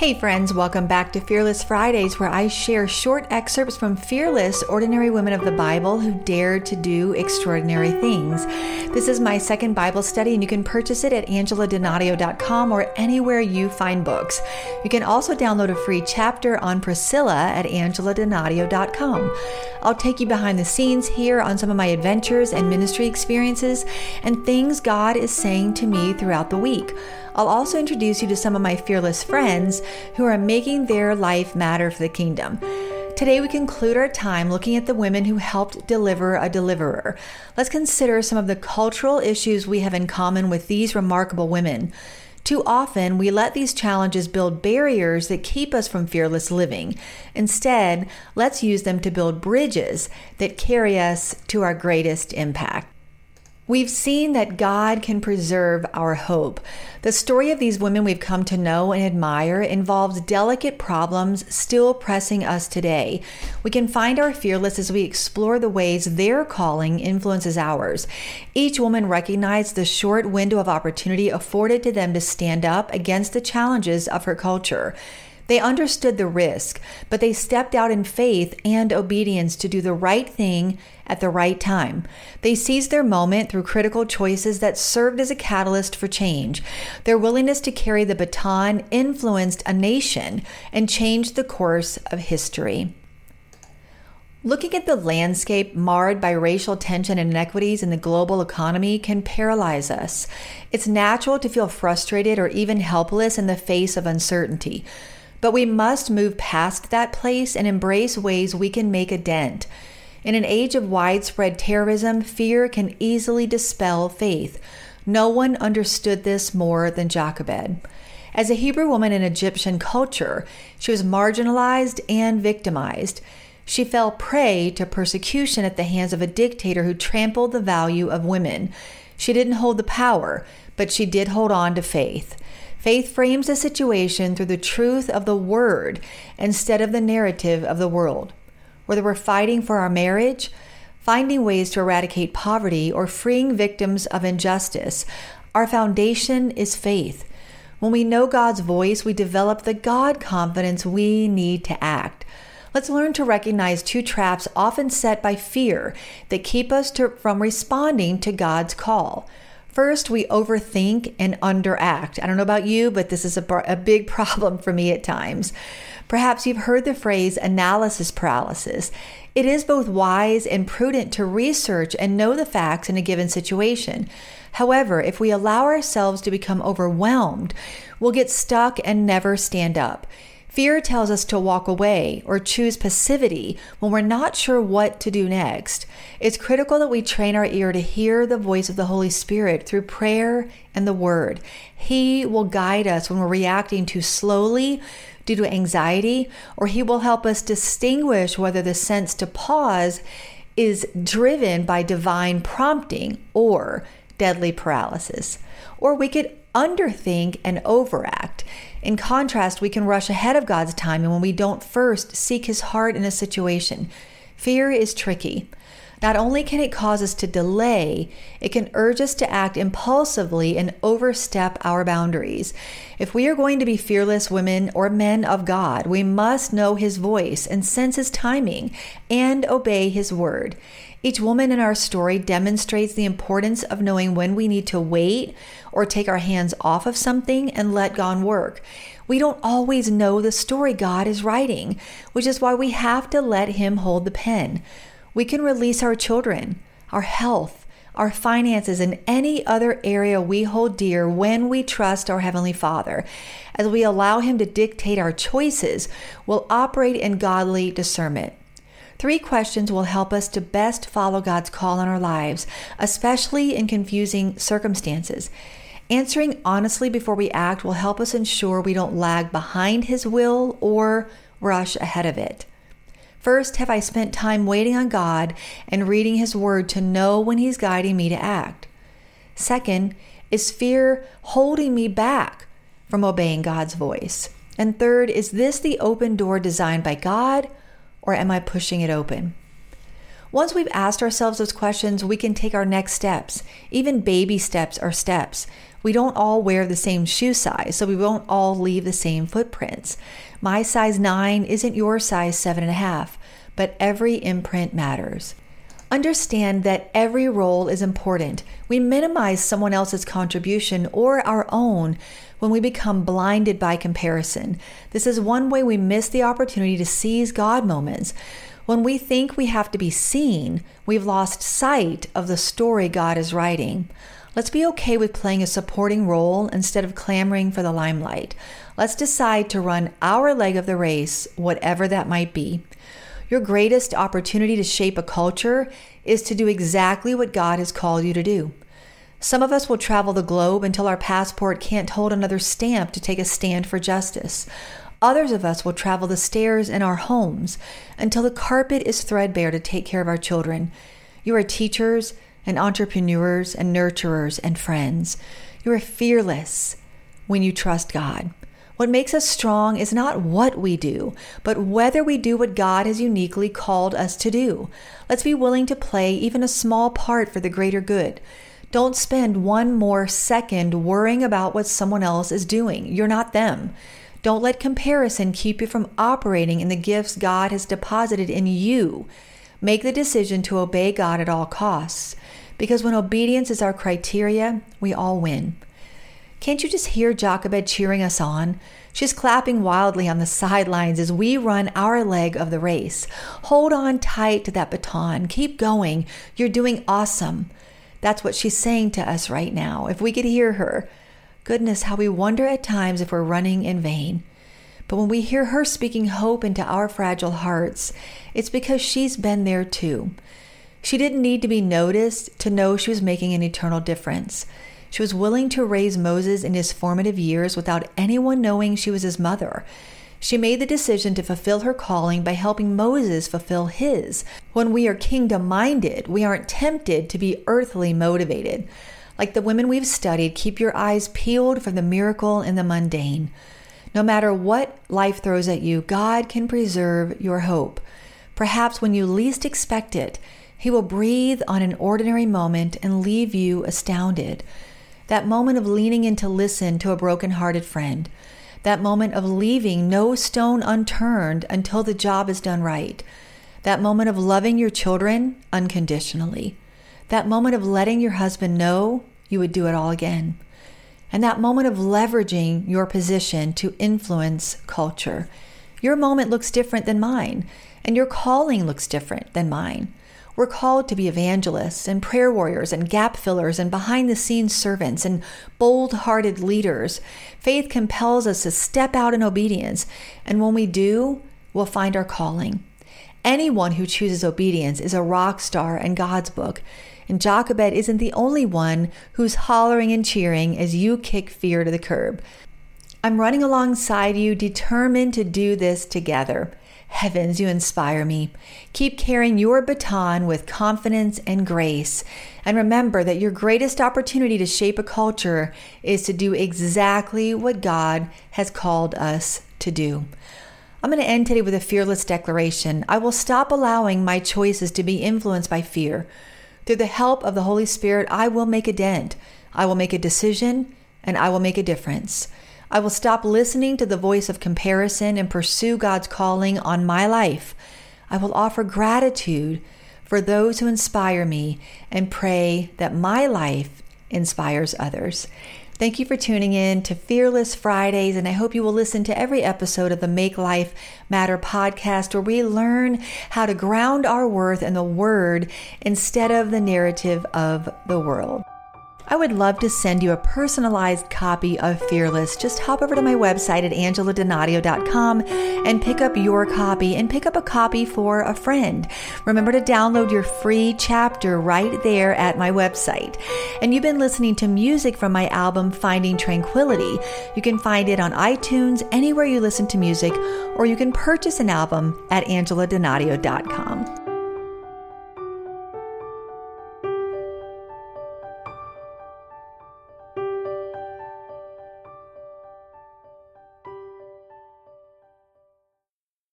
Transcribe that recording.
Hey, friends, welcome back to Fearless Fridays, where I share short excerpts from fearless, ordinary women of the Bible who dared to do extraordinary things. This is my second Bible study, and you can purchase it at angeladonadio.com or anywhere you find books. You can also download a free chapter on Priscilla at angeladonadio.com. I'll take you behind the scenes here on some of my adventures and ministry experiences and things God is saying to me throughout the week. I'll also introduce you to some of my fearless friends who are making their life matter for the kingdom. Today, we conclude our time looking at the women who helped deliver a deliverer. Let's consider some of the cultural issues we have in common with these remarkable women. Too often, we let these challenges build barriers that keep us from fearless living. Instead, let's use them to build bridges that carry us to our greatest impact. We've seen that God can preserve our hope. The story of these women we've come to know and admire involves delicate problems still pressing us today. We can find our fearless as we explore the ways their calling influences ours. Each woman recognized the short window of opportunity afforded to them to stand up against the challenges of her culture. They understood the risk, but they stepped out in faith and obedience to do the right thing at the right time. They seized their moment through critical choices that served as a catalyst for change. Their willingness to carry the baton influenced a nation and changed the course of history. Looking at the landscape marred by racial tension and inequities in the global economy can paralyze us. It's natural to feel frustrated or even helpless in the face of uncertainty. But we must move past that place and embrace ways we can make a dent. In an age of widespread terrorism, fear can easily dispel faith. No one understood this more than Jochebed. As a Hebrew woman in Egyptian culture, she was marginalized and victimized. She fell prey to persecution at the hands of a dictator who trampled the value of women. She didn't hold the power, but she did hold on to faith. Faith frames a situation through the truth of the word instead of the narrative of the world. Whether we're fighting for our marriage, finding ways to eradicate poverty, or freeing victims of injustice, our foundation is faith. When we know God's voice, we develop the God confidence we need to act. Let's learn to recognize two traps often set by fear that keep us to, from responding to God's call. First, we overthink and underact. I don't know about you, but this is a, a big problem for me at times. Perhaps you've heard the phrase analysis paralysis. It is both wise and prudent to research and know the facts in a given situation. However, if we allow ourselves to become overwhelmed, we'll get stuck and never stand up. Fear tells us to walk away or choose passivity when we're not sure what to do next. It's critical that we train our ear to hear the voice of the Holy Spirit through prayer and the Word. He will guide us when we're reacting too slowly due to anxiety, or He will help us distinguish whether the sense to pause is driven by divine prompting or deadly paralysis. Or we could underthink and overact. In contrast, we can rush ahead of God's timing when we don't first seek His heart in a situation. Fear is tricky. Not only can it cause us to delay, it can urge us to act impulsively and overstep our boundaries. If we are going to be fearless women or men of God, we must know His voice and sense His timing and obey His word. Each woman in our story demonstrates the importance of knowing when we need to wait or take our hands off of something and let God work. We don't always know the story God is writing, which is why we have to let Him hold the pen. We can release our children, our health, our finances, and any other area we hold dear when we trust our Heavenly Father. As we allow Him to dictate our choices, we'll operate in godly discernment. Three questions will help us to best follow God's call on our lives, especially in confusing circumstances. Answering honestly before we act will help us ensure we don't lag behind His will or rush ahead of it. First, have I spent time waiting on God and reading His Word to know when He's guiding me to act? Second, is fear holding me back from obeying God's voice? And third, is this the open door designed by God or am I pushing it open? Once we've asked ourselves those questions, we can take our next steps. Even baby steps are steps. We don't all wear the same shoe size, so we won't all leave the same footprints. My size 9 isn't your size 7.5, but every imprint matters. Understand that every role is important. We minimize someone else's contribution or our own when we become blinded by comparison. This is one way we miss the opportunity to seize God moments. When we think we have to be seen, we've lost sight of the story God is writing. Let's be okay with playing a supporting role instead of clamoring for the limelight. Let's decide to run our leg of the race, whatever that might be. Your greatest opportunity to shape a culture is to do exactly what God has called you to do. Some of us will travel the globe until our passport can't hold another stamp to take a stand for justice. Others of us will travel the stairs in our homes until the carpet is threadbare to take care of our children. You are teachers, and entrepreneurs and nurturers and friends. You are fearless when you trust God. What makes us strong is not what we do, but whether we do what God has uniquely called us to do. Let's be willing to play even a small part for the greater good. Don't spend one more second worrying about what someone else is doing. You're not them. Don't let comparison keep you from operating in the gifts God has deposited in you. Make the decision to obey God at all costs. Because when obedience is our criteria, we all win. Can't you just hear Jochebed cheering us on? She's clapping wildly on the sidelines as we run our leg of the race. Hold on tight to that baton. Keep going. You're doing awesome. That's what she's saying to us right now. If we could hear her, goodness, how we wonder at times if we're running in vain. But when we hear her speaking hope into our fragile hearts, it's because she's been there too. She didn't need to be noticed to know she was making an eternal difference. She was willing to raise Moses in his formative years without anyone knowing she was his mother. She made the decision to fulfill her calling by helping Moses fulfill his. When we are kingdom minded, we aren't tempted to be earthly motivated. Like the women we've studied, keep your eyes peeled for the miracle in the mundane. No matter what life throws at you, God can preserve your hope. Perhaps when you least expect it, he will breathe on an ordinary moment and leave you astounded. That moment of leaning in to listen to a broken-hearted friend. That moment of leaving no stone unturned until the job is done right. That moment of loving your children unconditionally. That moment of letting your husband know you would do it all again. And that moment of leveraging your position to influence culture. Your moment looks different than mine, and your calling looks different than mine. We're called to be evangelists and prayer warriors and gap fillers and behind the scenes servants and bold hearted leaders. Faith compels us to step out in obedience, and when we do, we'll find our calling. Anyone who chooses obedience is a rock star in God's book, and Jochebed isn't the only one who's hollering and cheering as you kick fear to the curb. I'm running alongside you, determined to do this together. Heavens, you inspire me. Keep carrying your baton with confidence and grace. And remember that your greatest opportunity to shape a culture is to do exactly what God has called us to do. I'm going to end today with a fearless declaration. I will stop allowing my choices to be influenced by fear. Through the help of the Holy Spirit, I will make a dent. I will make a decision and I will make a difference. I will stop listening to the voice of comparison and pursue God's calling on my life. I will offer gratitude for those who inspire me and pray that my life inspires others. Thank you for tuning in to Fearless Fridays, and I hope you will listen to every episode of the Make Life Matter podcast where we learn how to ground our worth in the Word instead of the narrative of the world. I would love to send you a personalized copy of Fearless. Just hop over to my website at angeladonadio.com and pick up your copy and pick up a copy for a friend. Remember to download your free chapter right there at my website. And you've been listening to music from my album Finding Tranquility. You can find it on iTunes, anywhere you listen to music, or you can purchase an album at angeladonadio.com.